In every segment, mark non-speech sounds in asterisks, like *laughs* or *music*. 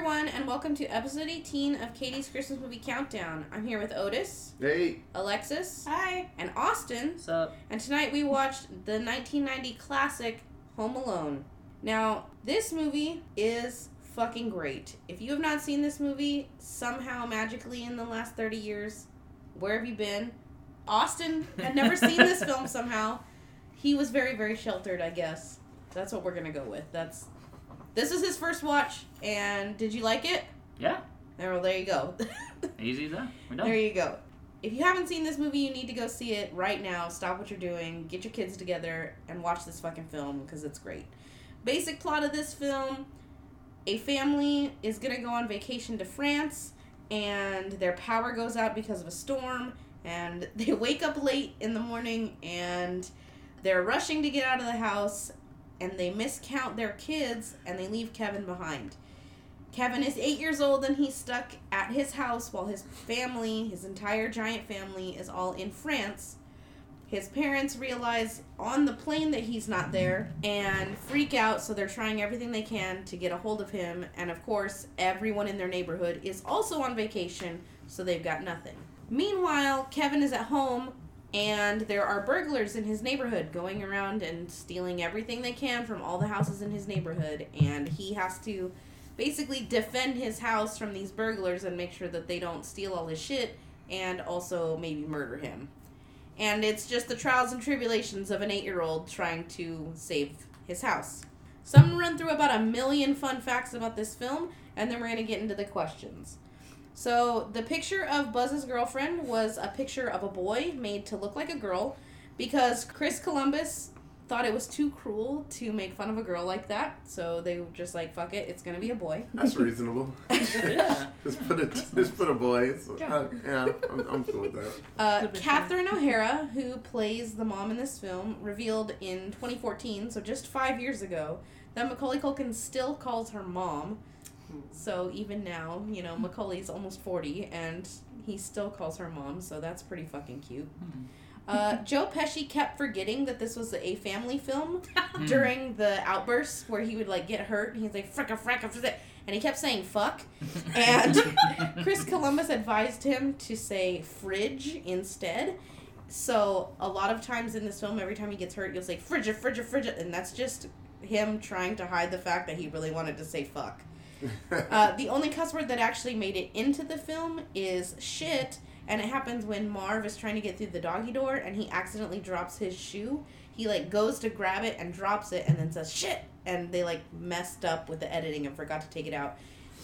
everyone, and welcome to episode 18 of Katie's Christmas Movie Countdown. I'm here with Otis, Hey, Alexis, Hi. and Austin, What's up? and tonight we watched the 1990 classic Home Alone. Now, this movie is fucking great. If you have not seen this movie, somehow magically in the last 30 years, where have you been? Austin had never seen this *laughs* film somehow. He was very, very sheltered, I guess. That's what we're gonna go with. That's this is his first watch, and did you like it? Yeah, Oh, there you go. *laughs* easy as that. We're There you go. If you haven't seen this movie, you need to go see it right now. Stop what you're doing, get your kids together, and watch this fucking film because it's great. Basic plot of this film a family is going to go on vacation to France, and their power goes out because of a storm, and *laughs* they wake up late in the morning and they're rushing to get out of the house, and they miscount their kids and they leave Kevin behind. Kevin is eight years old and he's stuck at his house while his family, his entire giant family, is all in France. His parents realize on the plane that he's not there and freak out, so they're trying everything they can to get a hold of him. And of course, everyone in their neighborhood is also on vacation, so they've got nothing. Meanwhile, Kevin is at home and there are burglars in his neighborhood going around and stealing everything they can from all the houses in his neighborhood, and he has to basically defend his house from these burglars and make sure that they don't steal all his shit and also maybe murder him. And it's just the trials and tribulations of an eight year old trying to save his house. So I'm gonna run through about a million fun facts about this film, and then we're gonna get into the questions. So the picture of Buzz's girlfriend was a picture of a boy made to look like a girl because Chris Columbus thought it was too cruel to make fun of a girl like that. So they were just like, fuck it, it's gonna be a boy. that's reasonable. *laughs* Yeah. just put a just put a boy. So, uh, yeah, I'm, I'm cool with that. Uh, Good picture. Catherine O'Hara, who plays the mom in this film, revealed in 2014, so just five years ago, that Macaulay Culkin still calls her mom. So even now, you know, Macaulay's almost 40 and he still calls her mom, so that's pretty fucking cute. Hmm. Uh, Joe Pesci kept forgetting that this was a family film *laughs* during the outbursts where he would like get hurt and he's like fricka fricka fricka and he kept saying fuck *laughs* and *laughs* Chris Columbus advised him to say fridge instead. So a lot of times in this film, every time he gets hurt, you'll say frigid, fridge, frigid, and that's just him trying to hide the fact that he really wanted to say fuck. *laughs* Uh, the only cuss word that actually made it into the film is shit, and it happens when Marv is trying to get through the doggy door and he accidentally drops his shoe. He like goes to grab it and drops it and then says shit, and they like messed up with the editing and forgot to take it out.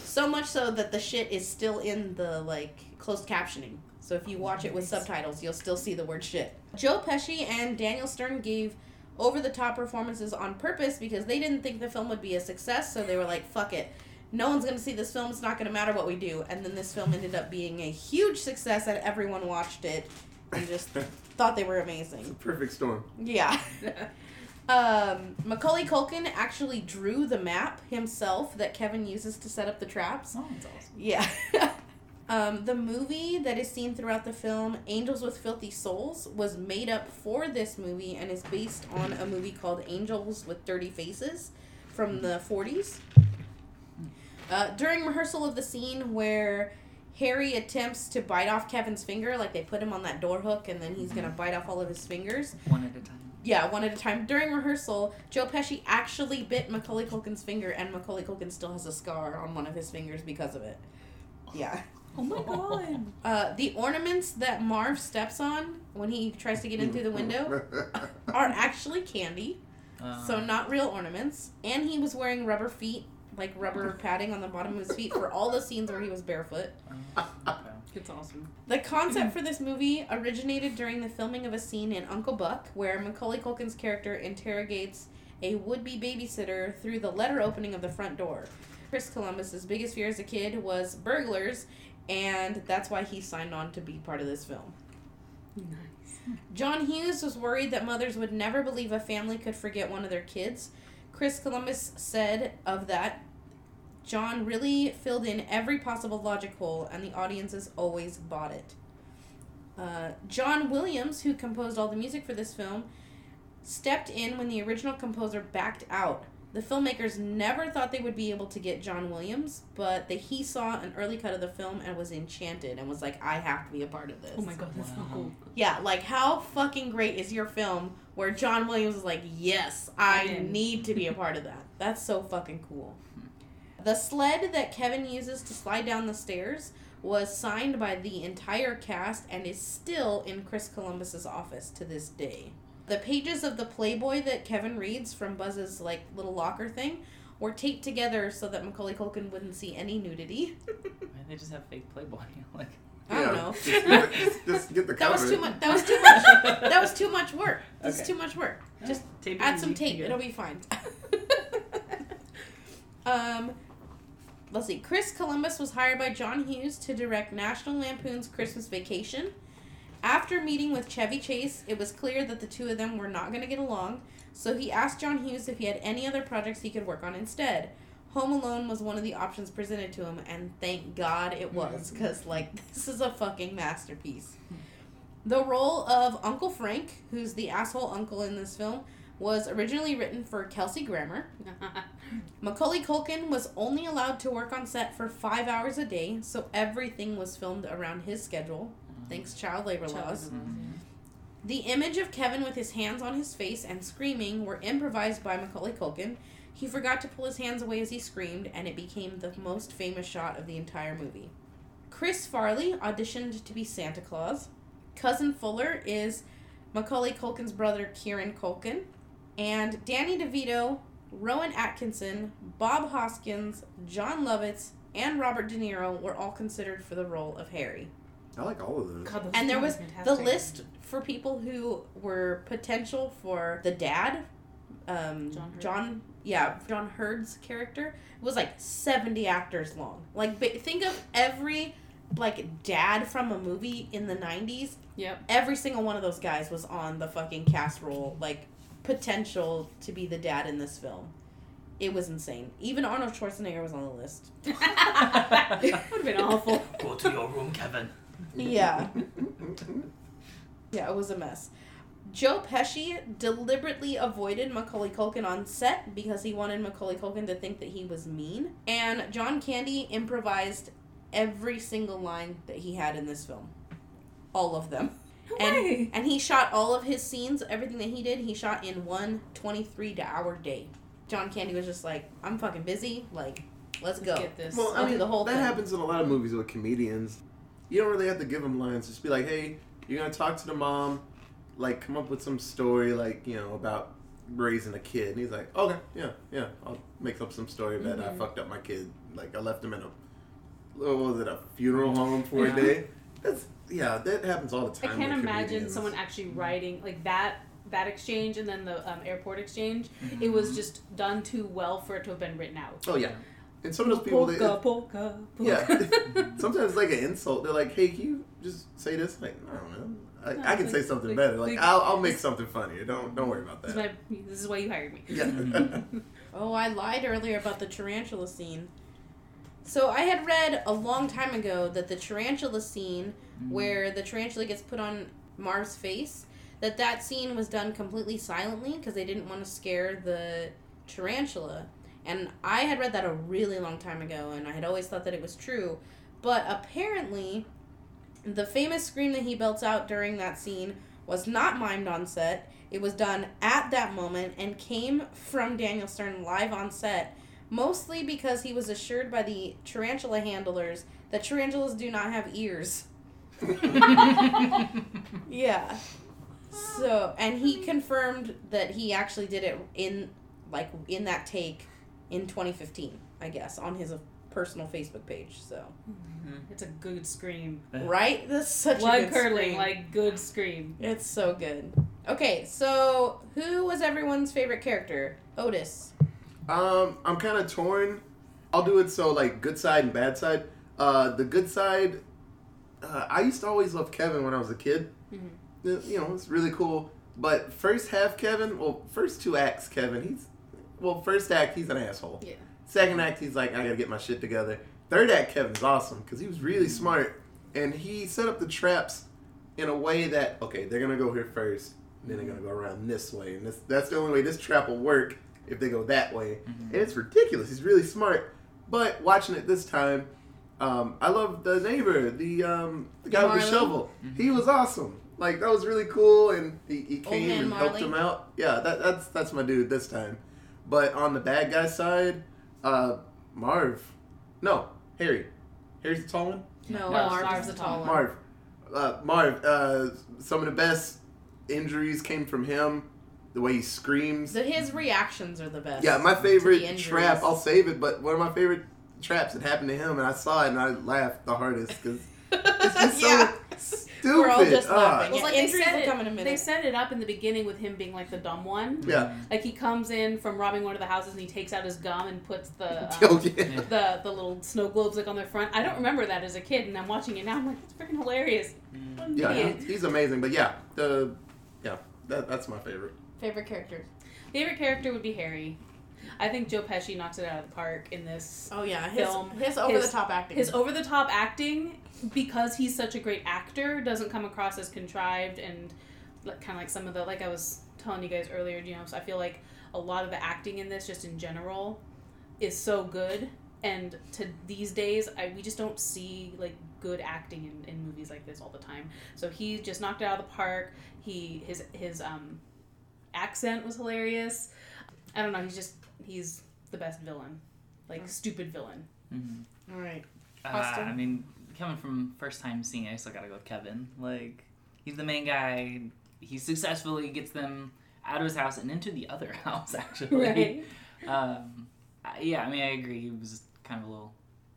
So much so that the shit is still in the like closed captioning. So if you watch it with subtitles, you'll still see the word shit. Joe Pesci and Daniel Stern gave over the top performances on purpose because they didn't think the film would be a success, so they were like, fuck it. No one's gonna see this film, it's not gonna matter what we do. And then this film ended up being a huge success and everyone watched it and just *laughs* thought they were amazing. A Perfect storm. Yeah. *laughs* um, Macaulay Culkin actually drew the map himself that Kevin uses to set up the traps. Oh, that's awesome. Yeah. *laughs* um, the movie that is seen throughout the film, Angels with Filthy Souls, was made up for this movie and is based on a movie called Angels with Dirty Faces from the 40s. Uh, during rehearsal of the scene where Harry attempts to bite off Kevin's finger, like they put him on that door hook and then he's gonna bite off all of his fingers. One at a time. Yeah, one at a time. During rehearsal, Joe Pesci actually bit Macaulay Culkin's finger, and Macaulay Culkin still has a scar on one of his fingers because of it. Yeah. Oh my god. *laughs* Uh, the ornaments that Marv steps on when he tries to get in through the window *laughs* are actually candy, Uh, so not real ornaments. And he was wearing rubber feet, like rubber *laughs* padding on the bottom of his feet for all the scenes where he was barefoot. uh. It's awesome. The concept *clears throat* for this movie originated during the filming of a scene in Uncle Buck where Macaulay Culkin's character interrogates a would be babysitter through the letter opening of the front door. Chris Columbus's biggest fear as a kid was burglars, and that's why he signed on to be part of this film. Nice. John Hughes was worried that mothers would never believe a family could forget one of their kids. Chris Columbus said of that, John really filled in every possible logic hole, and the audiences always bought it. Uh, John Williams, who composed all the music for this film, stepped in when the original composer backed out. The filmmakers never thought they would be able to get John Williams, but the, he saw an early cut of the film and was enchanted and was like, I have to be a part of this. Oh my god, that's so cool. Yeah, like how fucking great is your film where John Williams is like, yes, I I'm need to be a part of that. *laughs* That's so fucking cool. Hmm. The sled that Kevin uses to slide down the stairs was signed by the entire cast and is still in Chris Columbus's office to this day. The pages of the Playboy that Kevin reads from Buzz's like little locker thing were taped together so that Macaulay Culkin wouldn't see any nudity. *laughs* Why they just have fake Playboy? *laughs* like, I don't know. Just, just, just get the That cover. was too much. That was too much. That was too much work. This is Okay. too much work. Just tape it add some tape. It'll be fine. *laughs* um, let's see. Chris Columbus was hired by John Hughes to direct National Lampoon's Christmas Vacation. After meeting with Chevy Chase, it was clear that the two of them were not going to get along, so he asked John Hughes if he had any other projects he could work on instead. Home Alone was one of the options presented to him, and thank God it mm-hmm. was, because, like, *laughs* this is a fucking masterpiece. The role of Uncle Frank, who's the asshole uncle in this film, was originally written for Kelsey Grammer. *laughs* Macaulay Culkin was only allowed to work on set for five hours a day, so everything was filmed around his schedule. Thanks, child labor laws. The image of Kevin with his hands on his face and screaming were improvised by Macaulay Culkin. He forgot to pull his hands away as he screamed, and it became the most famous shot of the entire movie. Chris Farley auditioned to be Santa Claus. Cousin Fuller is Macaulay Culkin's brother, Kieran Culkin. And Danny DeVito, Rowan Atkinson, Bob Hoskins, Jon Lovitz, and Robert De Niro were all considered for the role of Harry. I like all of those. God, those And there sound was the list for people who were potential for the dad, um, John Heard. John, yeah, John Heard's character was like seventy actors long. Like, think of every like dad from a movie in the nineties. Yep. Every single one of those guys was on the fucking cast roll, like potential to be the dad in this film. It was insane. Even Arnold Schwarzenegger was on the list. *laughs* would have been awful. Go to your room, Kevin. Yeah. Yeah, it was a mess. Joe Pesci deliberately avoided Macaulay Culkin on set because he wanted Macaulay Culkin to think that he was mean. And John Candy improvised every single line that he had in this film. All of them. No And, way. and he shot all of his scenes, everything that he did, he shot in one 23 hour day. John Candy was just like, I'm fucking busy. Like, let's go. Get this. Well, I'll I do mean, the whole that thing. happens in a lot of movies with comedians. You don't really have to give them lines. Just be like, hey, you're gonna talk to the mom, like come up with some story, like you know about raising a kid. And he's like, okay, yeah, yeah, I'll make up some story that I Mhm. fucked up my kid. Like I left him in a, what was it, a funeral home for Yeah. a day. That's yeah, that happens all the time. I can't imagine comedians. someone actually writing like that that exchange and then the um, airport exchange. It was just done too well for it to have been written out. Oh yeah, and some of those people, they, polka, polka, Yeah. *laughs* Sometimes it's like an insult. They're like, "Hey, can you just say this?" Like, I don't know. I, No, I can like- say something like- better. Like, like- I'll, I'll make something funnier. Don't don't worry about this, is that. my, this is why you hired me. Yeah. *laughs* Oh, I lied earlier about the tarantula scene. So I had read a long time ago that the tarantula scene hmm. where the tarantula gets put on Marv's face, that that scene was done completely silently because they didn't want to scare the tarantula. And I had read that a really long time ago and I had always thought that it was true. But apparently the famous scream that he belts out during that scene was not mimed on set. It was done at that moment and came from Daniel Stern live on set, mostly because he was assured by the tarantula handlers that tarantulas do not have ears. *laughs* Yeah. So, and he confirmed that he actually did it in, like, in that take in 2015, I guess, on his personal Facebook page. So, It's a good scream. right? That's such a Blood good curdling, scream. like good scream. It's so good. Okay, so who was everyone's favorite character? Otis. um, I'm kind of torn. I'll do it so like good side and bad side. Uh, the good side. Uh, I used to always love Kevin when I was a kid. Mhm. Uh, You know, it's really cool. But first half Kevin, well, first two acts Kevin, he's well, first act he's an asshole. Yeah. Second act he's like I gotta get my shit together. Third act Kevin's awesome because he was really smart and he set up the traps in a way that okay they're gonna go here first, then they're gonna go around this way, and this, that's the only way this trap will work if they go that way. Mhm. And it's ridiculous. He's really smart. But watching it this time, um, I love the neighbor, the um, the guy with the shovel. Mhm. He was awesome. Like that was really cool, and he, he came and helped him out. Yeah, that, that's that's my dude this time. But on the bad guy side, uh, Marv, no, Harry, Harry's the tall one. No, No, Marv Marv's the the tall tall one. Marv, uh, Marv. Uh, some of the best injuries came from him. The way he screams. So his reactions are the best. Yeah, my to favorite the trap. I'll save it, but one of my favorite traps that happened to him, and I saw it and I laughed the hardest because *laughs* it's just so yeah. Stupid. We're all just laughing. Well, Yeah, like they injuries set, will it, come in a minute. they set it up in the beginning with him being like the dumb one. Yeah. Like he comes in from robbing one of the houses and he takes out his gum and puts the Oh *laughs* um, yeah. the the little snow globes like on their front. I don't remember that as a kid, and I'm watching it now. I'm like, it's freaking hilarious. Mm. What an Yeah, he's amazing. But yeah, the yeah, that, that's my favorite. Favorite character. Favorite character would be Harry. I think Joe Pesci knocks it out of the park in this. Oh yeah, his Film. his over the top acting. His over the top acting, because he's such a great actor, doesn't come across as contrived and kind of like some of the like I was telling you guys earlier. You know, so I feel like a lot of the acting in this, just in general, is so good. And to these days, I we just don't see like good acting in, in movies like this all the time. So he just knocked it out of the park. He his his um accent was hilarious. I don't know. He's just he's the best villain, like stupid villain. Mhm. All right. Uh, I mean, coming from first time seeing it, I still gotta go with Kevin. Like, he's the main guy. He successfully gets them out of his house and into the other *laughs* house, actually. Um, yeah, I mean, I agree. He was kind of a little,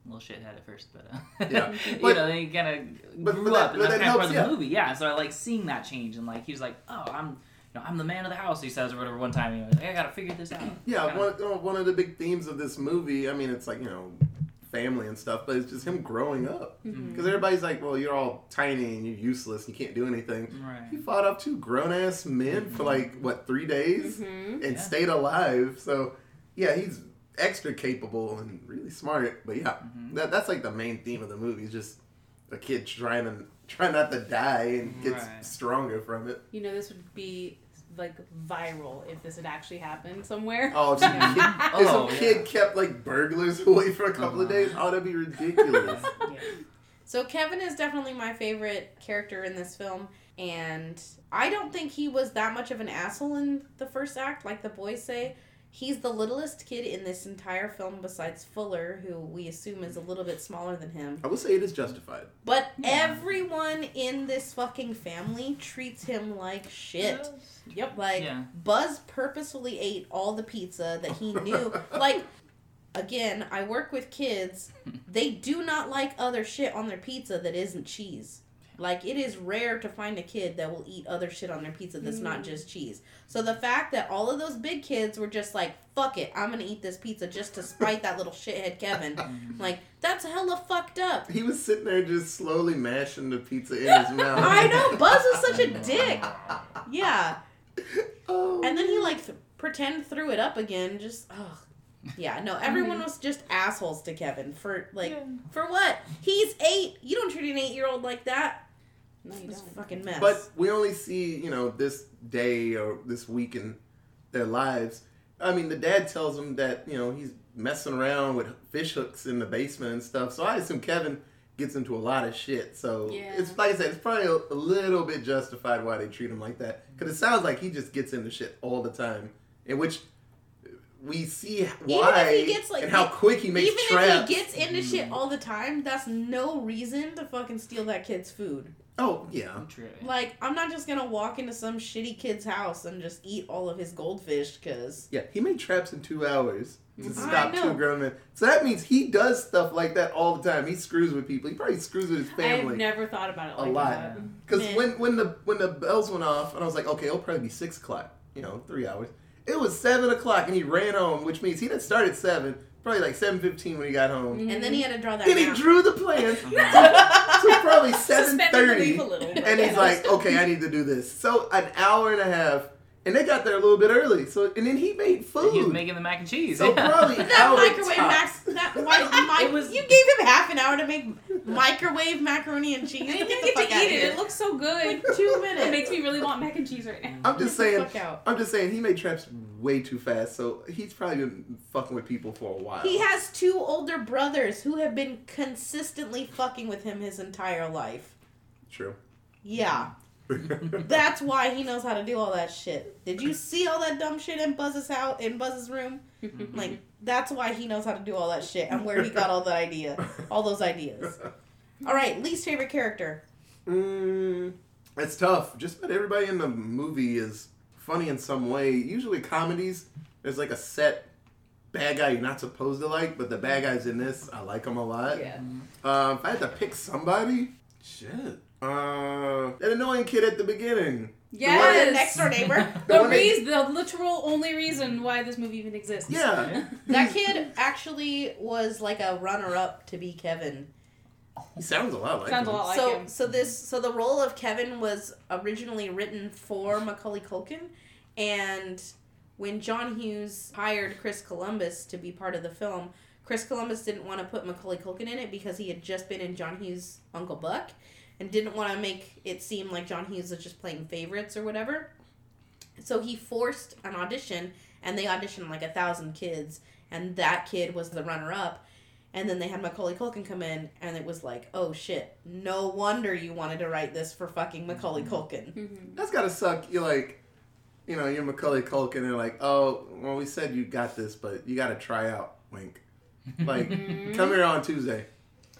little shithead at first, but uh, Yeah, *laughs* you know, then he kind of grew but that- up, and but that's that kind of part helps, of the yeah. movie. Yeah, so I like seeing that change, and like he was like, "Oh, I'm, you know, I'm the man of the house." He says or whatever one time. He was like, I gotta figure this out. Yeah, Kinda- one, oh, one of the big themes of this movie. I mean, it's like you know, family and stuff, but it's just him growing up. Mhm. Because everybody's like, well, you're all tiny and you're useless. and You can't do anything. Right. He fought off two grown ass men for like what three days Mm-hmm. and Yeah. stayed alive. So yeah, he's extra capable and really smart. But yeah, Mhm. that, that's like the main theme of the movie. Is just a kid trying to try not to die and gets Right. stronger from it. You know, this would be like viral if this had actually happened somewhere. Oh, if some, *laughs* Yeah. kid, if some Oh, kid yeah. kept like burglars *laughs* away for a couple of Uh-huh. days, oh, that'd be ridiculous. *laughs* So Kevin is definitely my favorite character in this film, and I don't think he was that much of an asshole in the first act, like the boys say. He's the littlest kid in this entire film besides Fuller, who we assume is a little bit smaller than him. I will say it is justified. But Yeah. everyone in this fucking family treats him like shit. Yep. Like Yeah. Buzz purposefully ate all the pizza that he knew. *laughs* like again, I work with kids. They do not like other shit on their pizza that isn't cheese. Like it is rare to find a kid that will eat other shit on their pizza that's not Mm. just cheese. So the fact that all of those big kids were just like, "Fuck it, I'm gonna eat this pizza just to spite that little shithead Kevin," *laughs* like that's hella fucked up. He was sitting there just slowly mashing the pizza in his *laughs* mouth. I know Buzz is such a *laughs* dick. Yeah, Oh, And then he like th- pretend threw it up again. Just ugh. Yeah, no. Everyone was just assholes to Kevin for like for what? He's eight. You don't treat an eight year old like that. No, you It's don't. fucking mess. But we only see, you know, this day or this week in their lives. I mean, the dad tells them that, you know, he's messing around with fish hooks in the basement and stuff. So I assume Kevin gets into a lot of shit. So Yeah. it's like I said, it's probably a, a little bit justified why they treat him like that. Because it sounds like he just gets into shit all the time. In which we see why he gets, like, and how quick he makes even traps. if he gets into shit all the time, that's no reason to fucking steal that kid's food. Oh, yeah. True. Like, I'm not just gonna walk into some shitty kid's house and just eat all of his goldfish because Yeah, he made traps in two hours to Mhm. stop I know. two grown men. So that means he does stuff like that all the time. He screws with people. He probably screws with his I've family never thought about it a like lot. that. Because when when the when the bells went off, and I was like, okay, it'll probably be six o'clock. You know, three hours. It was seven o'clock, and he ran home, which means he didn't start at seven. Probably like seven fifteen when he got home. and then he had to draw that. Then he drew the plan. *laughs* so probably seven Suspend thirty. belief a little. but And he's like, okay, I need to do this. So an hour and a half, and they got there a little bit early. So and then he made food. He was making the mac and cheese. so yeah. probably that hour microwave tops. mac. That *laughs* why, It was- you gave him half an hour to make microwave macaroni and cheese. I didn't Get get to eat it. here. It looks so good. Like two *laughs* minutes. It makes me really want mac and cheese right now. I'm just saying. fuck out. I'm just saying he made traps way too fast. So he's probably been fucking with people for a while. He has two older brothers who have been consistently fucking with him his entire life. True. Yeah. *laughs* That's why he knows how to do all that shit. Did you see all that dumb shit in Buzz's house in Buzz's room? Like that's why he knows how to do all that shit and where he got all the idea, all those ideas. All right, least favorite character. Mm, it's tough. Just about everybody in the movie is funny in some way. Usually comedies, there's like a set bad guy you're not supposed to like, but the bad guys in this, I like them a lot. Yeah. Um, if I had to pick somebody, shit. Uh, that annoying kid at the beginning. Yes. The next door neighbor. *laughs* The The reason, the literal only reason why this movie even exists. Yeah. *laughs* That kid actually was like a runner-up to be Kevin. He sounds a lot like Sounds a him. lot like so him. so this so the role of Kevin was originally written for Macaulay Culkin, and when John Hughes hired Chris Columbus to be part of the film, Chris Columbus didn't want to put Macaulay Culkin in it because he had just been in John Hughes' Uncle Buck, and didn't want to make it seem like John Hughes was just playing favorites or whatever. So he forced an audition, and they auditioned like a thousand kids, and that kid was the runner up. And then they had Macaulay Culkin come in, and it was like, oh shit, no wonder you wanted to write this for fucking Macaulay Culkin. Mhm. That's gotta suck. You're like, you know, you're Macaulay Culkin, and they're like, oh, well, we said you got this, but you gotta try out. Wink. Like, Mhm. come here on Tuesday.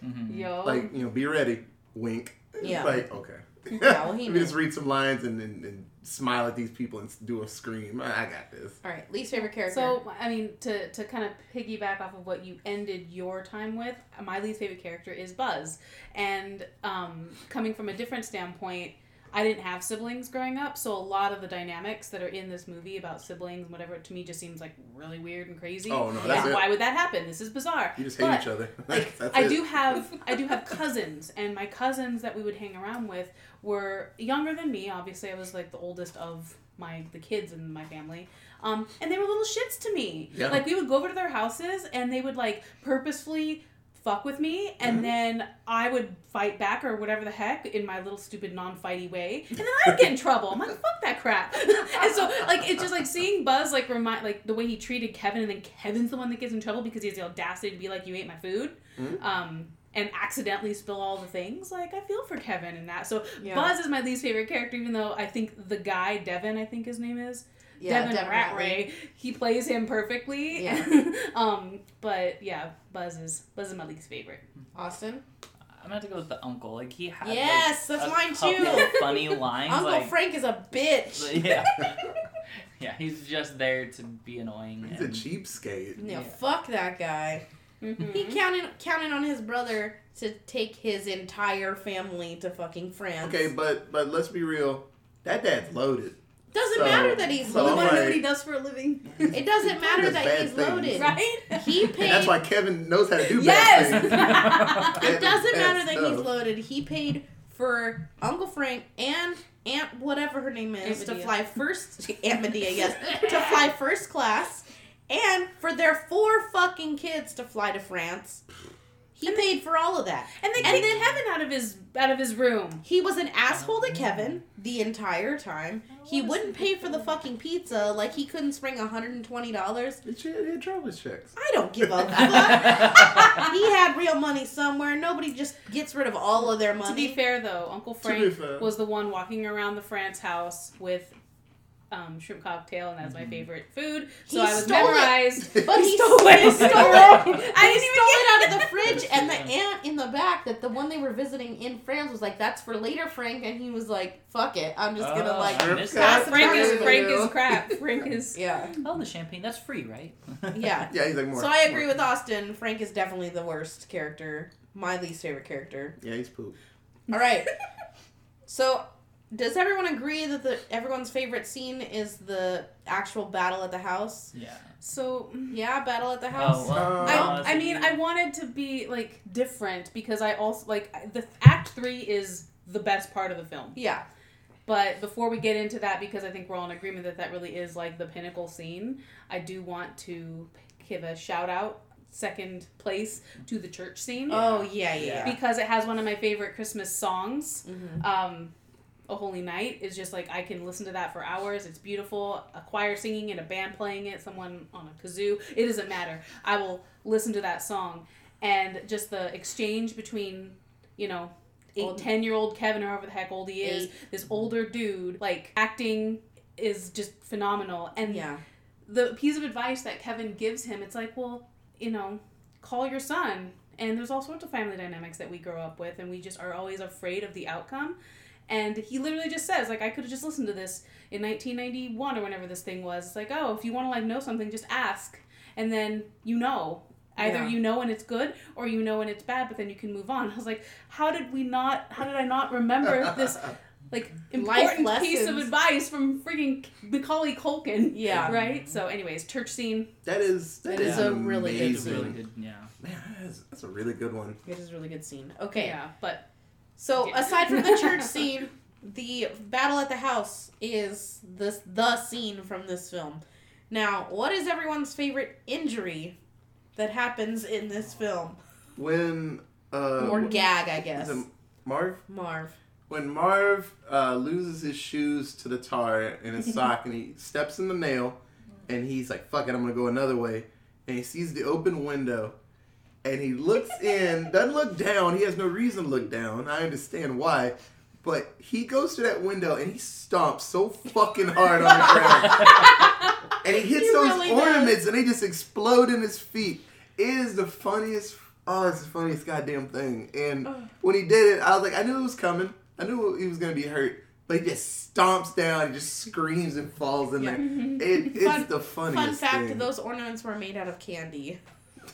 Mhm. Yo. Like, you know, be ready. Wink. Yeah. *laughs* Like, okay. Yeah, well, he *laughs* Let me just read some lines and, and, and smile at these people and do a scream. I, I got this. All right, least favorite character. So I mean, to to kind of piggyback off of what you ended your time with, my least favorite character is Buzz, and um, coming from a different standpoint. I didn't have siblings growing up, so a lot of the dynamics that are in this movie about siblings and whatever to me just seems like really weird and crazy. Oh, no, that's it. why would that happen? This is bizarre. You just hate But- each other. *laughs* like I it. do have I do have cousins and my cousins that we would hang around with were younger than me obviously I was like the oldest of my the kids in my family um and they were little shits to me Yeah. like we would go over to their houses and they would like purposefully fuck with me and Mhm. then I would fight back or whatever the heck in my little stupid non-fighty way and then *laughs* I'd get in trouble I'm like fuck that crap *laughs* and so like it's just like seeing Buzz like remind like the way he treated Kevin and then Kevin's the one that gets in trouble because he has the audacity to be like you ate my food Mhm. um and accidentally spill all the things like I feel for Kevin and that so Yeah. Buzz is my least favorite character even though I think the guy Devin I think his name is yeah, Devin definitely. Ratray he plays him perfectly Yeah. *laughs* um but yeah Buzz is Buzz is my least favorite Austin. I'm gonna have to go with the uncle. Like he had. Yes, like, that's a mine too. of Funny *laughs* lines. Uncle like, Frank is a bitch. *laughs* Yeah. yeah, he's just there to be annoying. He's a cheapskate. No, Yeah. fuck that guy. Mhm. He counted counted on his brother to take his entire family to fucking France. Okay, but but let's be real. That dad's loaded. Doesn't So- matter that he's so you I'm want to know like- what he does for a living It doesn't matter that he's things. loaded. right He And paid. that's why Kevin knows how to do Yes! bad things. *laughs* *laughs* it doesn't matter that he's loaded. He paid for Uncle Frank and Aunt whatever her name is Aunt to Medea. fly first. *laughs* Aunt Medea, yes, to fly first class, and for their four fucking kids to fly to France. He paid for all of that. and they kicked then- Kevin out of his out of his room He was an asshole to Kevin the entire time. He oh, wouldn't pay for the fucking pizza. Like he couldn't spring $120. He had- he had checks. I don't give a *laughs* fuck. he had real money somewhere. Nobody just gets rid of all of their money. To be fair, though, Uncle Frank was the one walking around the France house with um, shrimp cocktail, and that's my favorite food. So He I was stole it. memorized. *laughs* But he stole *laughs* stole it. it. Stole it. I He didn't stole it out of the fridge, and the *laughs* aunt in the back, that the one they were visiting in France, was like, "That's for later, Frank," and he was like, "Fuck it, I'm just gonna Oh, like." Pass that. the Frank is Frank is crap. Frank is. Yeah, Oh, the champagne. That's free, right? yeah. Yeah, he's like more. So I agree more- with Austin. Frank is definitely the worst character. My least favorite character. Yeah, he's poop. All right. So, does everyone agree that the everyone's favorite scene is the actual battle at the house? Yeah. So Yeah, battle at the house. Oh, well, Uh, I, I mean, I wanted to be like different because I also like the act three is the best part of the film. Yeah. But before we get into that, because I think we're all in agreement that that really is like the pinnacle scene, I do want to give a shout out, second place to the church scene. Oh yeah, yeah. Yeah. Because it has one of my favorite Christmas songs. Mhm. Um, O Holy Night is just like I can listen to that for hours. It's beautiful. A choir singing it, a band playing it, someone on a kazoo. It doesn't matter. I will listen to that song. And just the exchange between, you know, Old- 10 year old Kevin, or however the heck old he is, Eight. this older dude, like acting is just phenomenal. And Yeah. the piece of advice that Kevin gives him, it's like, well, you know, call your son. And there's all sorts of family dynamics that we grow up with, and we just are always afraid of the outcome. And he literally just says, like, I could have just listened to this in 1991 or whenever this thing was. It's like, oh, if you want to like know something, just ask, and then you know. Either Yeah. you know when it's good or you know when it's bad, but then you can move on. I was like, how did we not? How did I not remember this? Like *laughs* important piece of advice from freaking Macaulay Culkin. Yeah. Right? So, anyways, church scene. That is that It is is a really good It's really good. Yeah. Man, that is, that's a really good one. It is a really good scene. Okay. Yeah, but So Yeah. aside from the church *laughs* scene, the battle at the house is this the scene from this film. Now, what is everyone's favorite injury that happens in this film? When uh, or gag, I guess. it Marv Marv. when Marv uh, loses his shoes to the tar in his *laughs* sock, and he steps in the nail, and he's like, "Fuck it, I'm gonna go another way," and he sees the open window, and he looks in, *laughs* doesn't look down. He has no reason to look down. I understand why, but he goes to that window and he stomps so fucking hard on the ground, *laughs* and he hits He those really does. ornaments, and they just explode in his feet. It is the funniest. Oh, it's the funniest goddamn thing. And when he did it, I was like, I knew it was coming. I knew he was gonna be hurt, but he just stomps down, and just screams and falls in Yeah. there. *laughs* It, it's Fun- the funniest Fun fact: thing. those ornaments were made out of candy.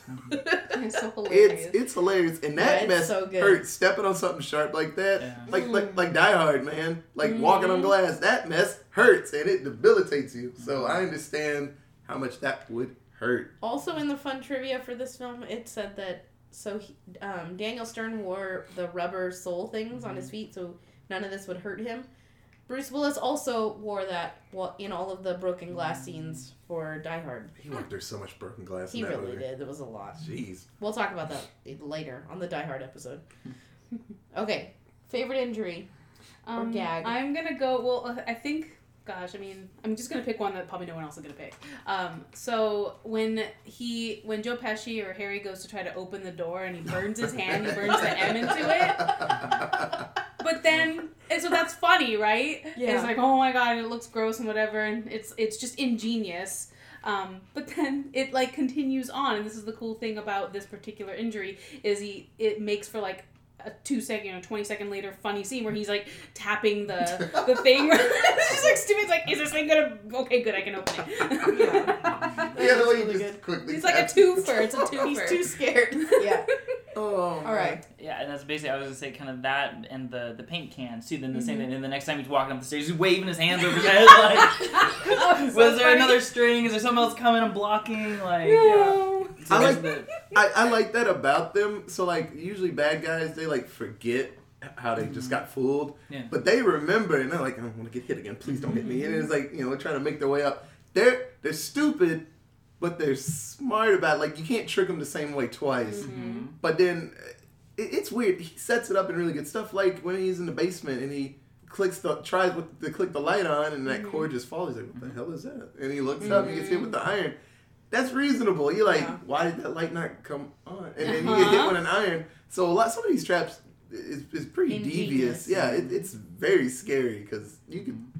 Mm-hmm. it's so hilarious. It's it's hilarious, and that it's mess so good. hurts. Stepping on something sharp like that, Yeah. like like like mm. Die Hard, man. Like mm-hmm. walking on glass, that mess hurts and it debilitates you. So mm-hmm. I understand how much that would hurt. Also, in the fun trivia for this film, it said that so he, um, Daniel Stern wore the rubber sole things on his feet, so none of this would hurt him. Bruce Willis also wore that well, in all of the broken glass scenes for Die Hard. He went through so much broken glass. He in that really movie. did. It was a lot. Jeez. We'll talk about that later on the Die Hard episode. Okay, favorite injury. Um, gag. I'm gonna go. Well, uh, I think. Gosh, I mean, I'm just gonna pick one that probably no one else is gonna pick. Um, so when he, when Joe Pesci or Harry goes to try to open the door and he burns his hand, he burns the M into it. *laughs* But then, and so that's funny, right? Yeah. It's like, oh my god, it looks gross and whatever, and it's it's just ingenious. Um, but then it like continues on, and this is the cool thing about this particular injury is he it makes for like a two second or twenty second later funny scene where he's like tapping the the *laughs* thing. *laughs* it's just like stupid. It's like, is this thing gonna? Okay, good, I can open it. Yeah. *laughs* Yeah, the way Really just good. quickly. It's like a tapped- twofer. It's a twofer. He's too scared. Yeah. Oh. All right. Yeah, and that's basically I was gonna say kind of that and the the paint can. too. Then the Mm-hmm. same thing. And the next time he's walking up the stairs, he's waving his hands over his *laughs* head like, Oh, *laughs* so *laughs* was there funny. another string? Is there something else coming and blocking? Like, yeah. No. So I like- the- I, I like that about them. So like usually bad guys they like forget how they just got fooled. Yeah. But they remember and they're like, I don't want to get hit again. Please don't hit me. And it's like, you know, they're trying to make their way up. They're they're stupid, but they're smart about it. like you can't trick them the same way twice. Mhm. But then it, it's weird. He sets it up in really good stuff. Like when he's in the basement and he clicks the tries with to click the light on and that mm-hmm. cord just falls. He's like, what the mm-hmm. hell is that? And he looks up and he gets hit with the iron. That's reasonable. You're like, Yeah. why did that light not come on? And then you uh-huh. get hit Uh-huh. with an iron. So a lot, some of these traps is, is pretty Ingenious. devious. Yeah, it, it's very scary because you can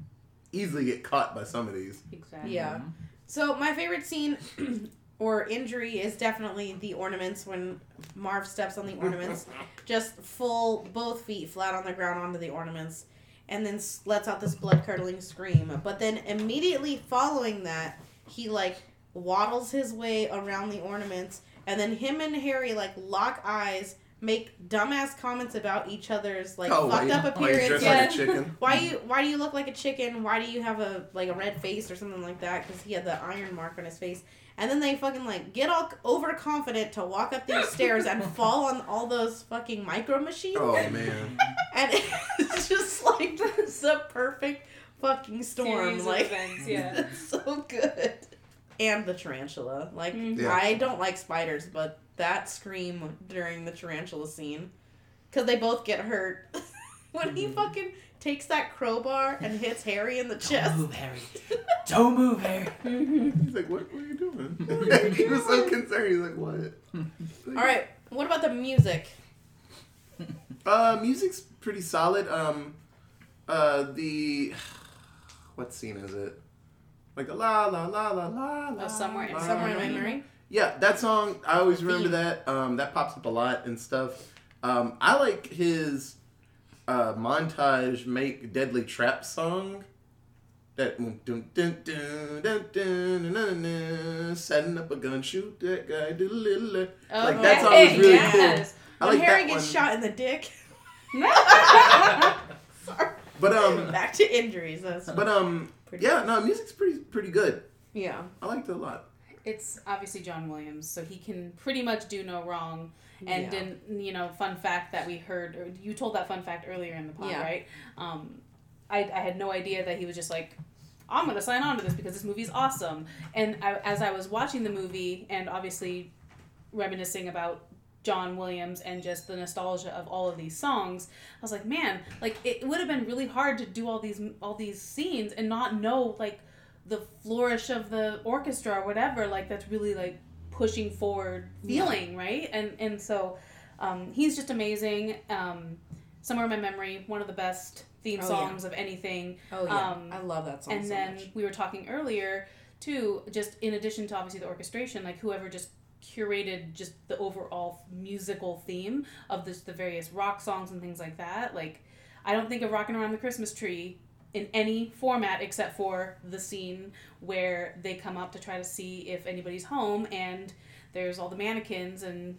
easily get caught by some of these. Exactly. Yeah. So my favorite scene *clears throat* or injury is definitely the ornaments when Marv steps on the ornaments, *laughs* just full both feet flat on the ground onto the ornaments, and then lets out this blood curdling scream. But then immediately following that, he like waddles his way around the ornaments, and then him and Harry like lock eyes. Make dumbass comments about each other's like oh, fucked why, up why you appearance. dress Yeah, like a chicken? *laughs* why you why do you look like a chicken? Why do you have a like a red face or something like that? Because he had the iron mark on his face. And then they fucking like get all overconfident to walk up these stairs and *laughs* fall on all those fucking micro machines. Oh *laughs* man. And it's just like the perfect fucking storm. Series of like events, yeah. it's so good. And the tarantula. Like Mhm. Yeah. I don't like spiders, but that scream during the tarantula scene, because they both get hurt *laughs* when he fucking takes that crowbar and hits Harry in the chest. *laughs* Don't move, Harry. Don't move, Harry. He's like, what, what are you doing? *laughs* he was so concerned. He's like, what? All right, what about the music? Uh, music's pretty solid. Um, uh, the *sighs* what scene is it? Like the la la la la la la. Oh, Somewhere la, Somewhere in my memory. Yeah, that song I always remember that. Um, that pops up a lot and stuff. Um, I like his uh, montage make deadly trap song. That dun, dun, dun, dun, dun, dun, dun, dun, dun, setting up a gun, shoot that guy, do little. Oh, Like, that song hey, is really yes. I When like Harry that gets one. shot in the dick. *laughs* *laughs* Sorry. But um, Back to injuries. That's but um, pretty yeah, no, music's pretty pretty good. yeah. I liked it a lot. It's obviously John Williams, so he can pretty much do no wrong. And Yeah. didn't you know? Fun fact that we heard, or you told that fun fact earlier in the pod, Yeah. right? Um, I, I had no idea that he was just like, I'm gonna sign on to this because this movie's awesome. And I, as I was watching the movie, and obviously reminiscing about John Williams and just the nostalgia of all of these songs, I was like, man, like it would have been really hard to do all these all these scenes and not know like the flourish of the orchestra or whatever. Like that's really like pushing forward feeling, right? And and so um, he's just amazing. Um, Somewhere in my memory, one of the best theme Oh, yeah. songs of anything. Oh yeah. Um, I love that song and so then much. we were talking earlier too just in addition to obviously the orchestration like whoever just curated just the overall musical theme of this the various rock songs and things like that like i don't think of rocking around the christmas tree in any format except for the scene where they come up to try to see if anybody's home and there's all the mannequins and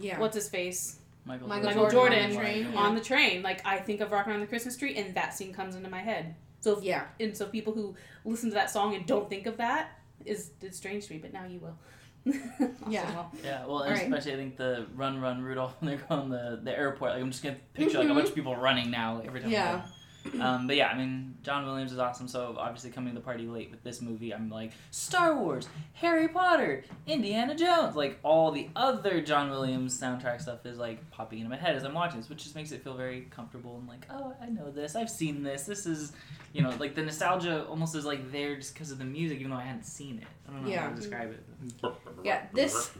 Yeah. what's his face Michael, Michael Michael Jordan, on the train, on the train like i think of rocking around the christmas tree and that scene comes into my head so if Yeah. and so people who listen to that song and don't think of that is it's strange to me, but now you will. *laughs* Awesome, Yeah. well. Yeah, well, and Alright. especially I think the run, run, Rudolph when they're going the the airport. Like I'm just gonna picture like a bunch of people running now like, every time. I Yeah. Go. Um, but yeah, I mean, John Williams is awesome. So obviously coming to the party late with this movie, I'm like Star Wars, Harry Potter, Indiana Jones, like all the other John Williams soundtrack stuff is like popping into my head as I'm watching this, which just makes it feel very comfortable and like, oh, I know this, I've seen this. This is, you know, like the nostalgia almost is like there just because of the music, even though I hadn't seen it. I don't know how to describe it. *laughs* Yeah, this-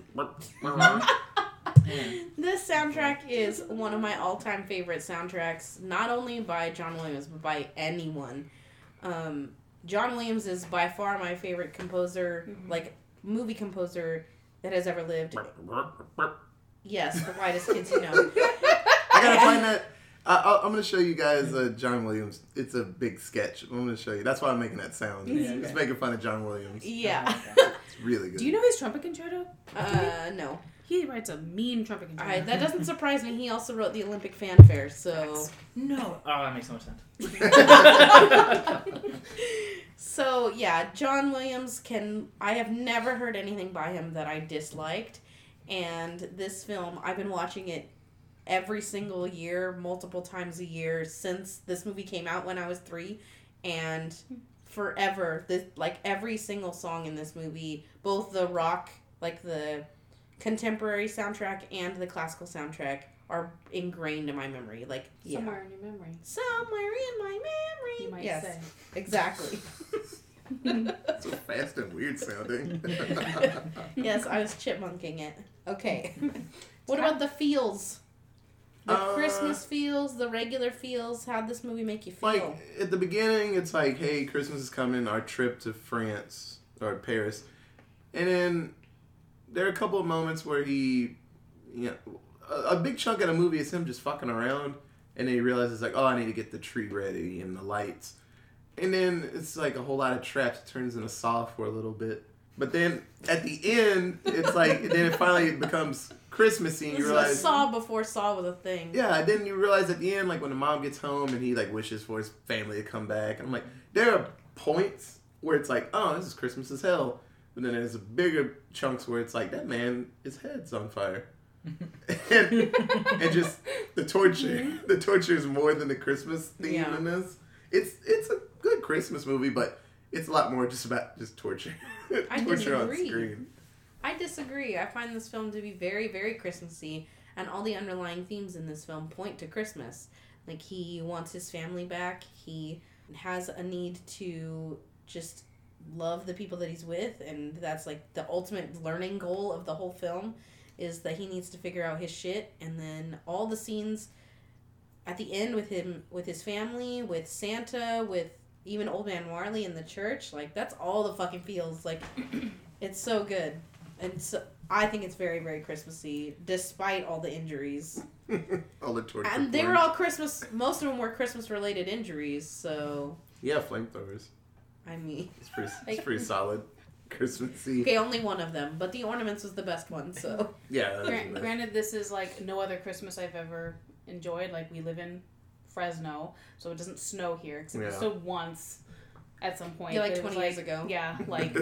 Yeah. *laughs* *laughs* This soundtrack is one of my all-time favorite soundtracks, not only by John Williams but by anyone. Um, John Williams is by far my favorite composer, Mhm. like movie composer that has ever lived. Yes, the whitest kids you know. I gotta find that. I, I, I'm gonna show you guys uh, John Williams. It's a big sketch. I'm gonna show you. That's why I'm making that sound. Yeah, It's okay. making fun of John Williams. Yeah. It's really good. Do you know his trumpet concerto? Uh, no, He writes a mean trumpet concerto. I, that doesn't *laughs* surprise me. He also wrote the Olympic fanfare, so. No. Oh, that makes so much sense. *laughs* So yeah, John Williams can. I have never heard anything by him that I disliked, and this film I've been watching it every single year, multiple times a year since this movie came out when I was three, and forever. This like every single song in this movie, both the rock, like the contemporary soundtrack and the classical soundtrack, are ingrained in my memory. Like yeah. Somewhere in your memory. Somewhere in my memory. You might yes, say. exactly. *laughs* so fast and weird sounding. *laughs* yes, I was chipmunking it. Okay. *laughs* what about the feels? The Uh, Christmas feels, the regular feels. How'd this movie make you feel? like at the beginning, it's like, hey, Christmas is coming. Our trip to France or Paris, and then there are a couple of moments where he, you know, a, a big chunk of the movie is him just fucking around, and then he realizes like, oh, I need to get the tree ready and the lights, and then it's like a whole lot of traps. It turns into Saw for a little bit, but then at the end, it's like *laughs* then it finally becomes Christmassy. And this you realize Saw before Saw was a thing. yeah, and then you realize at the end, like when the mom gets home and he like wishes for his family to come back. And I'm like, there are points where it's like, oh, this is Christmas as hell. But then there's bigger chunks where it's like that man, his head's on fire, *laughs* and, and just the torture. Mm-hmm. The torture is more than the Christmas theme Yeah. in this. It's it's a good Christmas movie, but it's a lot more just about just torture. *laughs* I torture on disagree. screen. I disagree. I find this film to be very, very Christmassy, and all the underlying themes in this film point to Christmas. Like he wants his family back. He has a need to just love the people that he's with and that's like the ultimate learning goal of the whole film is that he needs to figure out his shit and then all the scenes at the end with him with his family, with Santa, with even old man Marley in the church, like that's all the fucking feels like *clears throat* it's so good. And so I think it's very, very Christmassy, despite all the injuries. *laughs* all the torture. And they were all Christmas. Most of them were Christmas related injuries. So Yeah, flamethrowers. I mean, It's pretty. Like- It's pretty solid. Christmassy. okay, only one of them, but the ornaments was the best one. So *laughs* Yeah. that's Gran- nice. granted, this is like no other Christmas I've ever enjoyed. Like we live in Fresno, so it doesn't snow here. Except it Yeah. snowed once at some point. Yeah, like 20 was, years like- ago. Yeah, *laughs* like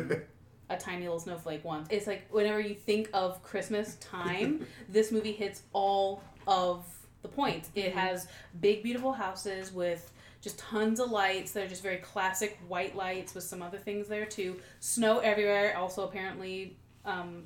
a tiny little snowflake once. It's like whenever you think of Christmas time, *laughs* this movie hits all of the points. It Mhm. has big, beautiful houses with just tons of lights. They're just very classic white lights with some other things there too. Snow everywhere. Also, apparently, um,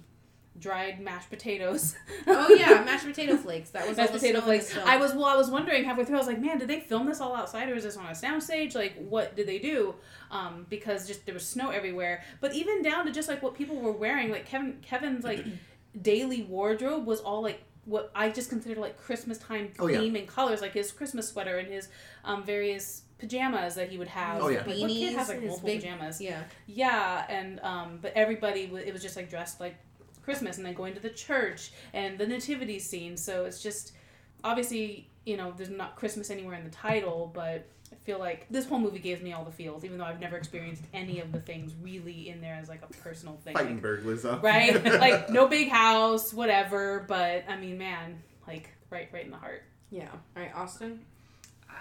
dried mashed potatoes. *laughs* oh yeah, mashed potato *laughs* flakes. That was mashed potato flakes. I was well. I was wondering halfway through. I was like, man, did they film this all outside, or is this on a soundstage? Like, what did they do? Um, because just there was snow everywhere. But even down to just like what people were wearing, like Kevin Kevin's like *clears throat* daily wardrobe was all like what I just considered like Christmas time Oh, yeah. theme and colors, like his Christmas sweater and his um, various pajamas that he would have. Oh, yeah. Like, what kid has like his multiple big- pajamas? yeah. Yeah, and um, but everybody wa- it was just like dressed like Christmas, and then going to the church and the nativity scene. So it's just obviously you know there's not Christmas anywhere in the title, but I feel like this whole movie gives me all the feels, even though I've never experienced any of the things really in there as like a personal thing. Fighting Like, burglars up. right? *laughs* like no big house, whatever. But I mean, man, like right, right in the heart. Yeah. All right, Austin.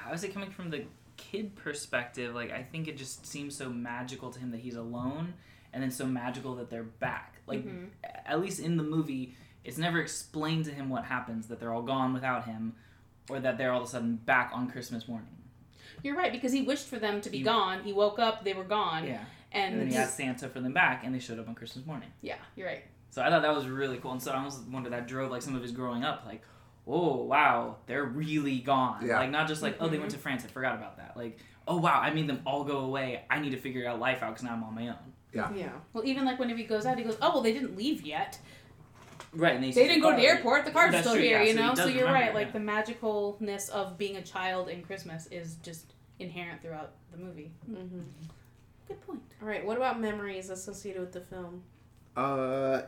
I would say coming from the kid perspective, like I think it just seems so magical to him that he's alone, and then so magical that they're back. Like Mhm. at least in the movie, it's never explained to him what happens that they're all gone without him, or that they're all of a sudden back on Christmas morning. You're right because he wished for them to be He- gone. He woke up, they were gone, Yeah, and, and then he he- asked Santa for them back, and they showed up on Christmas morning. yeah, you're right. So I thought that was really cool, and so I almost wonder that drove like some of his growing up, like, oh wow, they're really gone. Yeah. Like not just like oh they went mm-hmm. to France, I forgot about that. Like oh wow, I made them all go away. I need to figure out life out because now I'm on my own. Yeah. Yeah. Well, even like whenever he goes out, he goes, "Oh well, they didn't leave yet. Right, and they, They didn't go to the airport. The car's That's still true, here." yeah, you so know, so does you're remember, right. Like yeah. the magicalness of being a child in Christmas is just inherent throughout the movie. Mm-hmm. Good point. All right. What about memories associated with the film? Uh,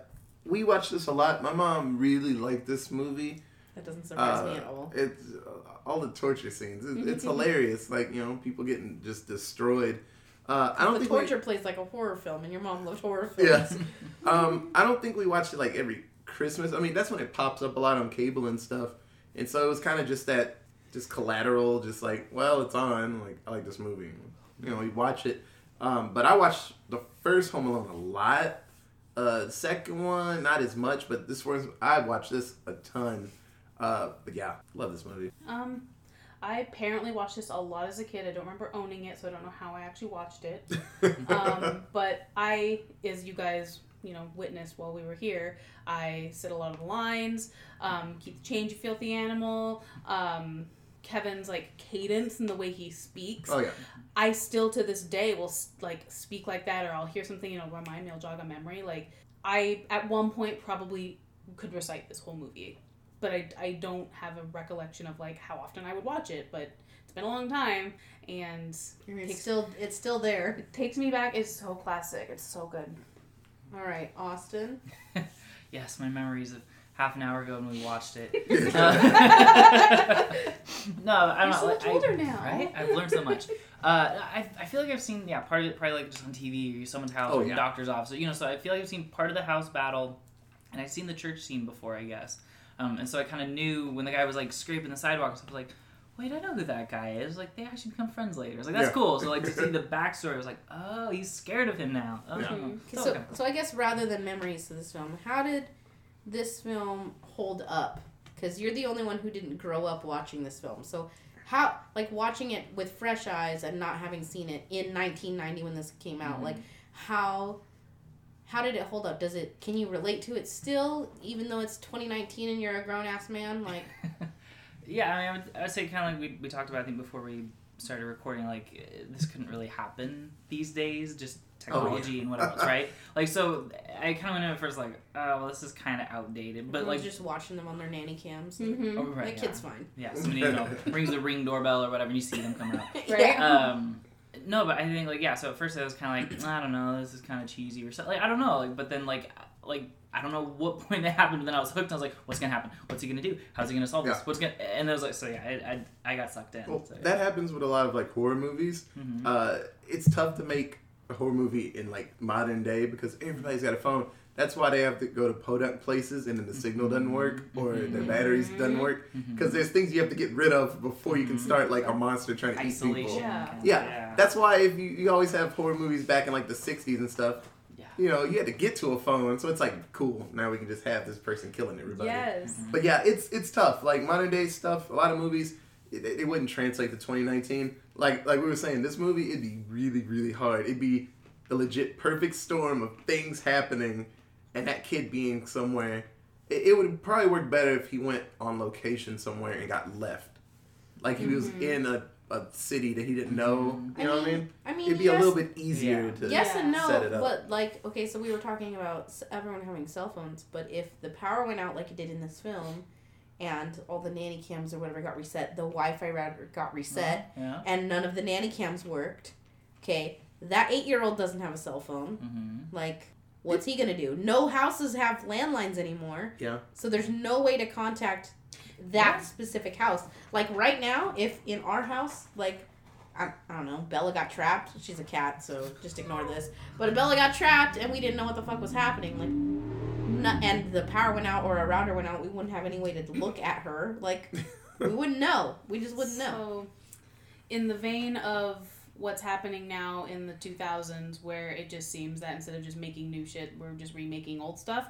we watched this a lot. My mom really liked this movie. That doesn't surprise Uh, me at all. It's uh, all the torture scenes. It, it's hilarious. Like you know, people getting just destroyed. Uh, I don't the think we- torture plays like a horror film, and your mom loved horror films. Yes. Um, I don't think we watched it like every Christmas. I mean, that's when it pops up a lot on cable and stuff. And so it was kind of just that, just collateral, just like, well, it's on. Like, I like this movie. You know, we watch it. Um, but I watched the first Home Alone a lot. Uh, the second one, not as much, but this one, I watched this a ton. Uh, but yeah, love this movie. Um, I apparently watched this a lot as a kid. I don't remember owning it, so I don't know how I actually watched it. *laughs* um, but I, as you guys, you know, witnessed while we were here, I said a lot of the lines. Um, keep the change, you filthy animal. Um, Kevin's like cadence and the way he speaks. oh, yeah. I still to this day will like speak like that, or I'll hear something, and you know, remind me, I'll jog a memory. Like I at one point probably could recite this whole movie, but I, I don't have a recollection of like how often I would watch it. But it's been a long time, and I it's Takes- still it's still there. it takes me back. It's so classic. It's so good. All right, Austin. *laughs* Yes, my memories of half an hour ago when we watched it. Yeah. *laughs* *laughs* no, I'm You're not. so like, much I- older now. right? I've learned so much. Uh, I, I feel like I've seen yeah part of it probably like just on TV or someone's house Oh, or yeah. doctor's office. You know, so I feel like I've seen part of the house battle, and I've seen the church scene before, I guess. Um, and so I kind of knew when the guy was like scraping the sidewalk. So I was like, wait, I know who that guy is. Like they actually become friends later. I was like, that's Yeah. cool. So like to see *laughs* the backstory, I was like, oh, he's scared of him now. Oh, Yeah. Mhm. so So, okay. so I guess rather than memories to this film, how did this film hold up? Because you're the only one who didn't grow up watching this film. So how, like, watching it with fresh eyes and not having seen it in 1990 when this came out, Mhm. like, how, how did it hold up? Does it? Can you relate to it still, even though it's 2019 and you're a grown ass man? Like, *laughs* Yeah, I mean, I would, I would say kind of like we, we talked about, I think, before we started recording, like, eh, this couldn't really happen these days, just technology and whatever else, right? *laughs* Like, so I kind of went in at first, like, oh, well, this is kind of outdated. But, like, just watching them on their nanny cams. Mm-hmm. oh, right, That yeah. kid's fine. Yeah, somebody, you know, *laughs* rings the ring doorbell or whatever, and you see them coming *laughs* up. Right. Um, no, but I think, like, yeah, so at first I was kind of like, I don't know, this is kind of cheesy or something. Like, I don't know. Like, but then, like, like, I don't know what *laughs* point it happened, but then I was hooked. I was like, "What's gonna happen? What's he gonna do? How's he gonna solve this? Yeah. What's gonna?" And I was like, "So yeah, I, I, I got sucked in." Well, so, that happens with a lot of like horror movies. Mhm. Uh, it's tough to make a horror movie in like modern day because everybody's got a phone. That's why they have to go to podunk places and then the signal doesn't work or their batteries doesn't work because there's things you have to get rid of before you can Mhm. start like a monster trying to eat people. Yeah. kind of- Yeah, that's why if you, you always have horror movies back in like the '60s and stuff. Yeah. You know, you had to get to a phone, so it's like cool. Now we can just have this person killing everybody. Yes. Mm-hmm. But yeah, it's it's tough. Like modern day stuff, a lot of movies, it, it wouldn't translate to 2019. Like like we were saying, this movie it'd be really really hard. It'd be a legit perfect storm of things happening, and that kid being somewhere. It, it would probably work better if he went on location somewhere and got left. Like he was mm-hmm. in a, a city that he didn't know. You know what I mean? I mean, It'd be yes, a little bit easier Yeah. to. Yes and set it no, up. but like, okay, so we were talking about everyone having cell phones, but if the power went out like it did in this film, and all the nanny cams or whatever got reset, the Wi-Fi router got reset, Yeah. and none of the nanny cams worked. Okay, that eight-year-old doesn't have a cell phone. Mm-hmm. Like, what's he gonna do? No houses have landlines anymore. Yeah. So there's no way to contact that Yeah. specific house. Like right now, if in our house, like I, I don't know, Bella got trapped. She's a cat, so just ignore this. But if Bella got trapped and we didn't know what the fuck was happening, like, not, and the power went out or a router went out, we wouldn't have any way to look at her. Like, *laughs* we wouldn't know. We just wouldn't know. So, in the vein of what's happening now in the 2000s, where it just seems that instead of just making new shit, we're just remaking old stuff,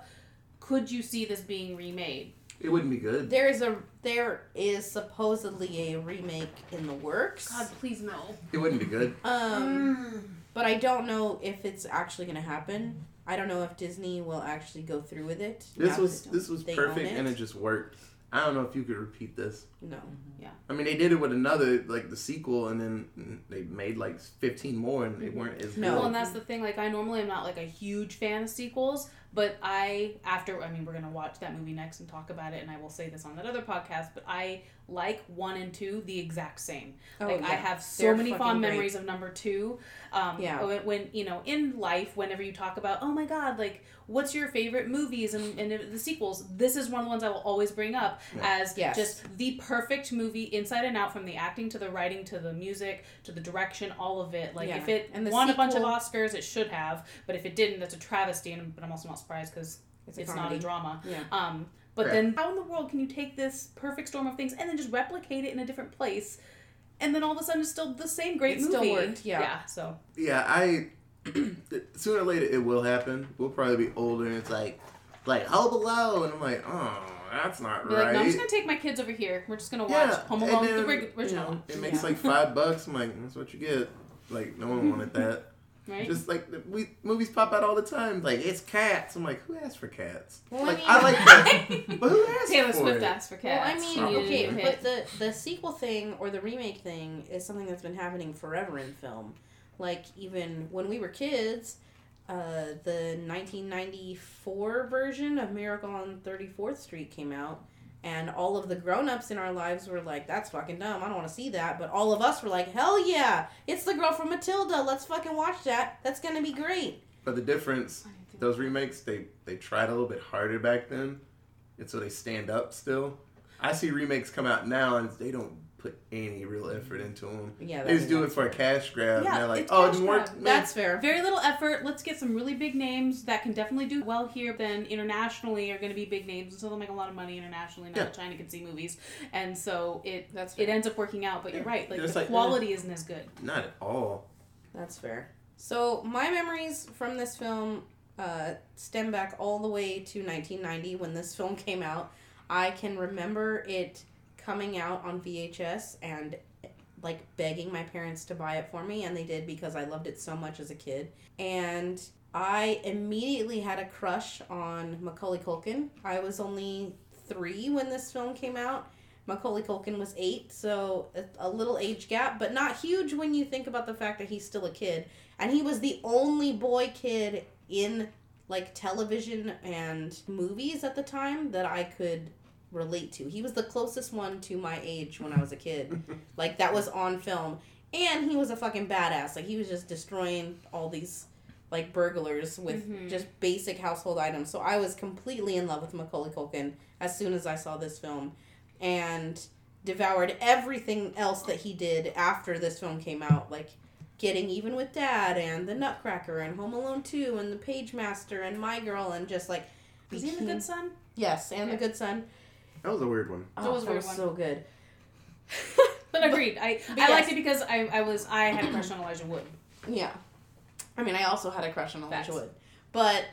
could you see this being remade? It wouldn't be good. There is a there is supposedly a remake in the works. God, please no. It wouldn't be good. Um, but I don't know if it's actually gonna happen. I don't know if Disney will actually go through with it. This was this was they own perfect and it just worked. I don't know if you could repeat this. no. Yeah. I mean, they did it with another like the sequel, and then they made like fifteen more, and they weren't as No. good. Well, and that's the thing. Like, I normally am not like a huge fan of sequels, but I after I mean, we're gonna watch that movie next and talk about it, and I will say this on that other podcast. But I like one and two the exact same. Oh, like I have so They're many fond great. memories of number two. Um, Yeah. When you know in life, whenever you talk about, oh my god, like what's your favorite movies and, and the sequels, this is one of the ones I will always bring up Yeah. as Yes. just the perfect movie inside and out, from the acting to the writing to the music to the direction, all of it. Like Yeah. if it And the won a bunch of Oscars, it should have. But if it didn't, that's a travesty. And but I'm also not surprised because It's, a it's not a drama. Yeah. Um, but Yeah. then how in the world can you take this perfect storm of things and then just replicate it in a different place? And then all of a sudden it's still the same great It movie. still worked, yeah. Yeah. So yeah, I *clears throat* sooner or later it will happen. We'll probably be older, and it's like like Home Alone, and I'm like, oh, that's not be right. like, no, I'm just gonna take my kids over here. We're just gonna watch yeah, Home Alone, then, the original, You know, it makes Yeah. like five bucks. I'm like, that's what you get. Like, no one wanted *laughs* that. right? Just like the- we movies pop out all the time. Like it's cats. I'm like, who asked for cats? Well, I like mean- I like *laughs* cats, but who asked Taylor for Swift it? asked for cats. Well. I mean, Probably. okay, but the the sequel thing or the remake thing is something that's been happening forever in film. Like even when we were kids, uh, the 1994 version of Miracle on 34th Street came out, and all of the grown-ups in our lives were like, "That's fucking dumb. I don't want to see that." But all of us were like, "Hell yeah! It's the girl from Matilda. Let's fucking watch that. That's gonna be great." But the difference, those remakes, they they tried a little bit harder back then, and so they stand up still. I see remakes come out now, and they don't put any real effort into them. Yeah, They just do it that's for a cash grab. Yeah, and they're like, it's oh, it cash didn't work. grab. That's fair. Very little effort. Let's get some really big names that can definitely do well here. Then internationally are going to be big names, and so they'll make a lot of money internationally. Now Yeah. that China can see movies, and so it That's it ends up working out. But you're right, like the like, eh. quality isn't as good. not at all. That's fair. So my memories from this film uh, stem back all the way to 1990 when this film *laughs* came out. I can remember it coming out on VHS and like begging my parents to buy it for me, and they did because I loved it so much as a kid. And I immediately had a crush on Macaulay Culkin. I was only three when this film came out, Macaulay Culkin was eight, so a, a little age gap, but not huge when you think about the fact that he's still a kid. And he was the only boy kid in like television and movies at the time that I could relate to. He was the closest one to my age when I was a kid. *laughs* like that was on film. And he was a fucking badass. Like he was just destroying all these like burglars with Mhm. just basic household items. So I was completely in love with Macaulay Culkin as soon as I saw this film and devoured everything else that he did after this film came out like getting even with dad and the nutcracker and home alone 2 and the Pagemaster and my girl and just like Was he in the Good Son? yes and the good son That was a weird one. That was that weird was one. so good *laughs* But agreed. I But I yes. liked it because I, I was I had a crush on Elijah Wood. Yeah. I mean, I also had a crush on Elijah Facts. Wood. But,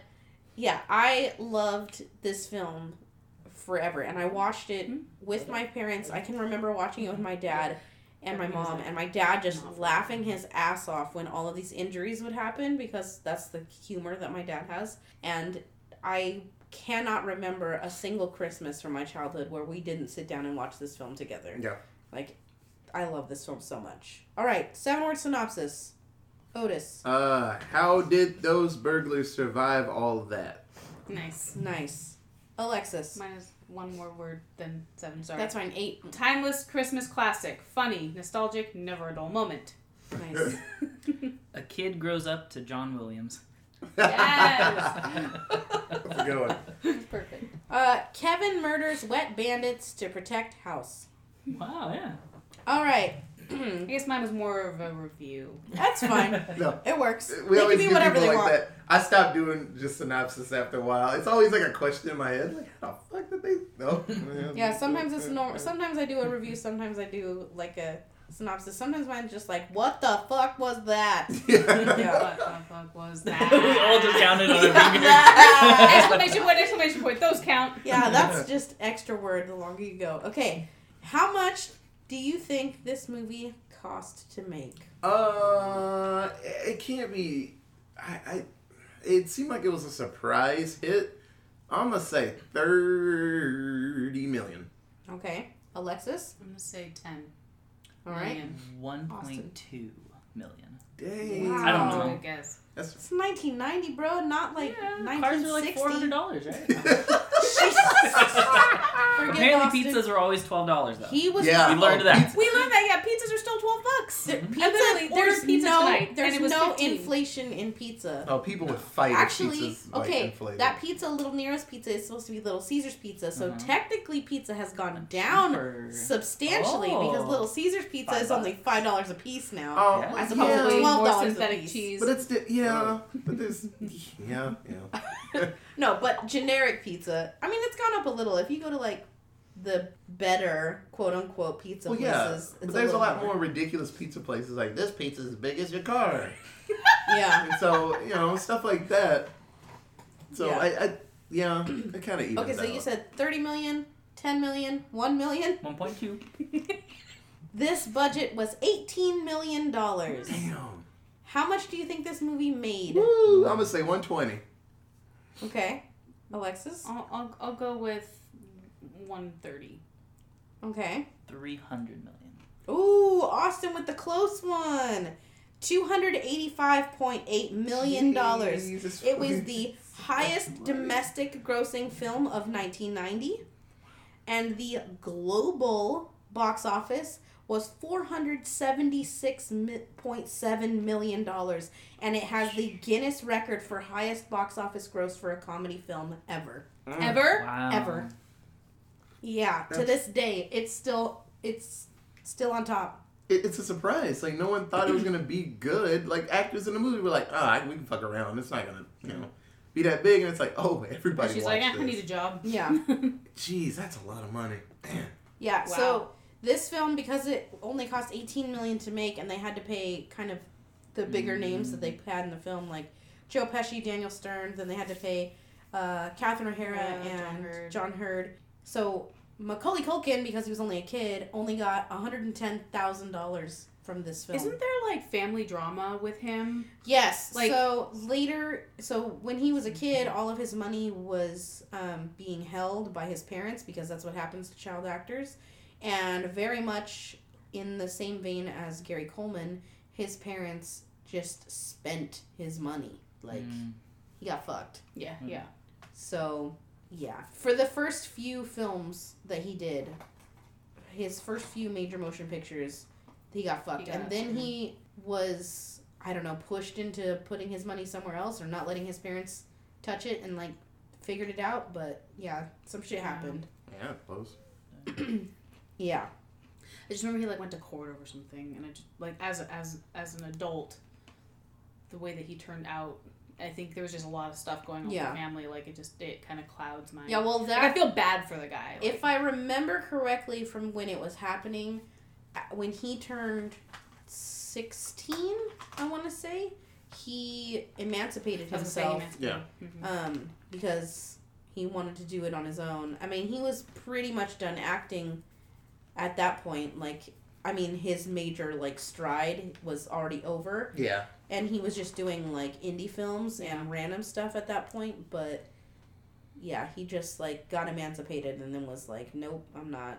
yeah, I loved this film forever. And I watched it Mhm. with my parents. I can remember watching it with my dad and my mom. And my dad just laughing his ass off when all of these injuries would happen because that's the humor that my dad has. And I cannot remember a single Christmas from my childhood where we didn't sit down and watch this film together. Yeah. Like, I love this film so much. All right, seven word synopsis. Otis. Uh, how did those burglars survive all that? Nice. Nice. Alexis. Mine is one more word than seven. Sorry. That's fine. Eight. Timeless Christmas classic. Funny, nostalgic, never a dull moment. Nice. *laughs* *laughs* A kid grows up to John Williams. Yes. *laughs* That's a good one. That's perfect. Uh, Kevin murders wet bandits to protect house. wow, yeah. All right. I guess mine was more of a review. That's fine. *laughs* No. It works. We they always can be whatever people they like want. that. I stopped doing just synopsis after a while. It's always like a question in my head. Like, how the fuck did they? No. Yeah, sometimes it's *laughs* normal. Sometimes I do a review. Sometimes I do like a synopsis. Sometimes mine's just like, "What the fuck was that?" Yeah. *laughs* Yeah. What the fuck was that? *laughs* we all just counted on our Yeah. *laughs* exclamation point! Exclamation point! Those count. yeah, that's just extra word. The longer you go. Okay, how much do you think this movie cost to make? Uh, it can't be. I, I. It seemed like it was a surprise hit. I'm gonna say thirty million. Okay, Alexis. I'm gonna say ten. All right. million. One point two million. Dang. Wow. I don't know. I guess. That's. It's 1990, bro. Not like Yeah, cars are like four 1960. dollars, right? *laughs* Forget Apparently, Austin. pizzas are always twelve dollars though. He was. Yeah. we learned oh, that. pizza- We learned that. Yeah, pizzas are still twelve bucks. There- Mhm. Pizza, there's pizza no, tonight, there's and it was no 15. inflation in pizza. Oh, people would fight Actually, if pizza's like, okay, that pizza, Little Nero's pizza, is supposed to be Little Caesar's pizza. So Uh-huh. technically, pizza has gone down Cheaper. substantially because Oh. Little Caesar's pizza Five is only five dollars a piece now. Oh, Yeah. As yeah. opposed to $12 more a piece. cheese. But it's yeah, but there's yeah, yeah. *laughs* No, but generic pizza. I mean, it's gone up a little. If you go to like the better quote unquote pizza well, yeah, places, but there's a little lot more ridiculous pizza places like this pizza's as big as your car, *laughs* Yeah. and so you know stuff like that. So Yeah. I, I yeah, it kind of evens Okay, so you said 30 million, 10 million, 1 million. One point two. *laughs* This budget was 18 million dollars. Damn. How much do you think this movie made? Woo! I'm gonna say 120. Okay. Alexis? I'll, I'll, I'll go with one thirty. Okay. Three hundred million. Ooh, Austin with the close one. $285.8 million. Jesus It was the highest domestic grossing film of 1990. And the global box office was $476.7 million. And it has the Guinness record for highest box office gross for a comedy film ever. Mm. Ever? Wow. Ever. Yeah, to this day, it's still it's still on top. It, it's a surprise. Like no one thought it was gonna be good. Like actors in the movie were like, ah, we can fuck around. It's not gonna, you know, be that big. And it's like, oh, everybody. She's watched like, I this. need a job. Yeah. *laughs* Jeez, that's a lot of money. Damn. Yeah, Wow. so this film because it only cost 18 million to make and they had to pay kind of the bigger names that they had in the film like Joe Pesci, Daniel Stern, then they had to pay uh, Catherine O'Hara Yeah, John and Heard. John Heard. So Macaulay Culkin because he was only a kid only got $110,000 from this film. Isn't there like family drama with him? Yes. Like- so later, so when he was a kid, all of his money was um, being held by his parents because that's what happens to child actors. And very much in the same vein as Gary Coleman, his parents just spent his money. Like, Mm. he got fucked. Yeah, Mm. yeah. So, yeah. For the first few films that he did, his first few major motion pictures, he got fucked. got- and then he was, I don't know, pushed into putting his money somewhere else or not letting his parents touch it and, like, figured it out. But, yeah, some shit happened. Yeah, I suppose. *clears throat* Yeah. I just remember he like went to court over something, and I just like as as as an adult, the way that he turned out. I think there was just a lot of stuff going on Yeah. with the family. Like it just it kind of clouds my. Yeah, well, Like, I feel bad for the guy. Like, If I remember correctly from when it was happening, uh, when he turned 16, I want to say, he emancipated I was gonna say, himself Yeah. Mhm. um, because he wanted to do it on his own. I mean, he was pretty much done acting at that point. Like, I mean, his major, like, stride was already over Yeah. and he was just doing like indie films and random stuff at that point but yeah he just like got emancipated and then was like nope i'm not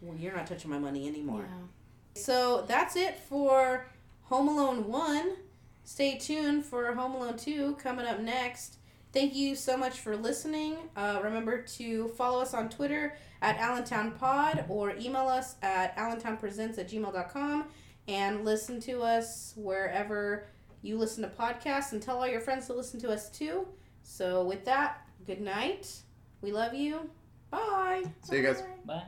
well, you're not touching my money anymore Yeah. so that's it for home alone 1 stay tuned for home alone 2 coming up next thank you so much for listening uh, remember to follow us on twitter at allentownpod or email us at allentownpresents at gmail.com and listen to us wherever you listen to podcasts and tell all your friends to listen to us too. So, with that, good night. We love you. Bye. See you guys. Bye.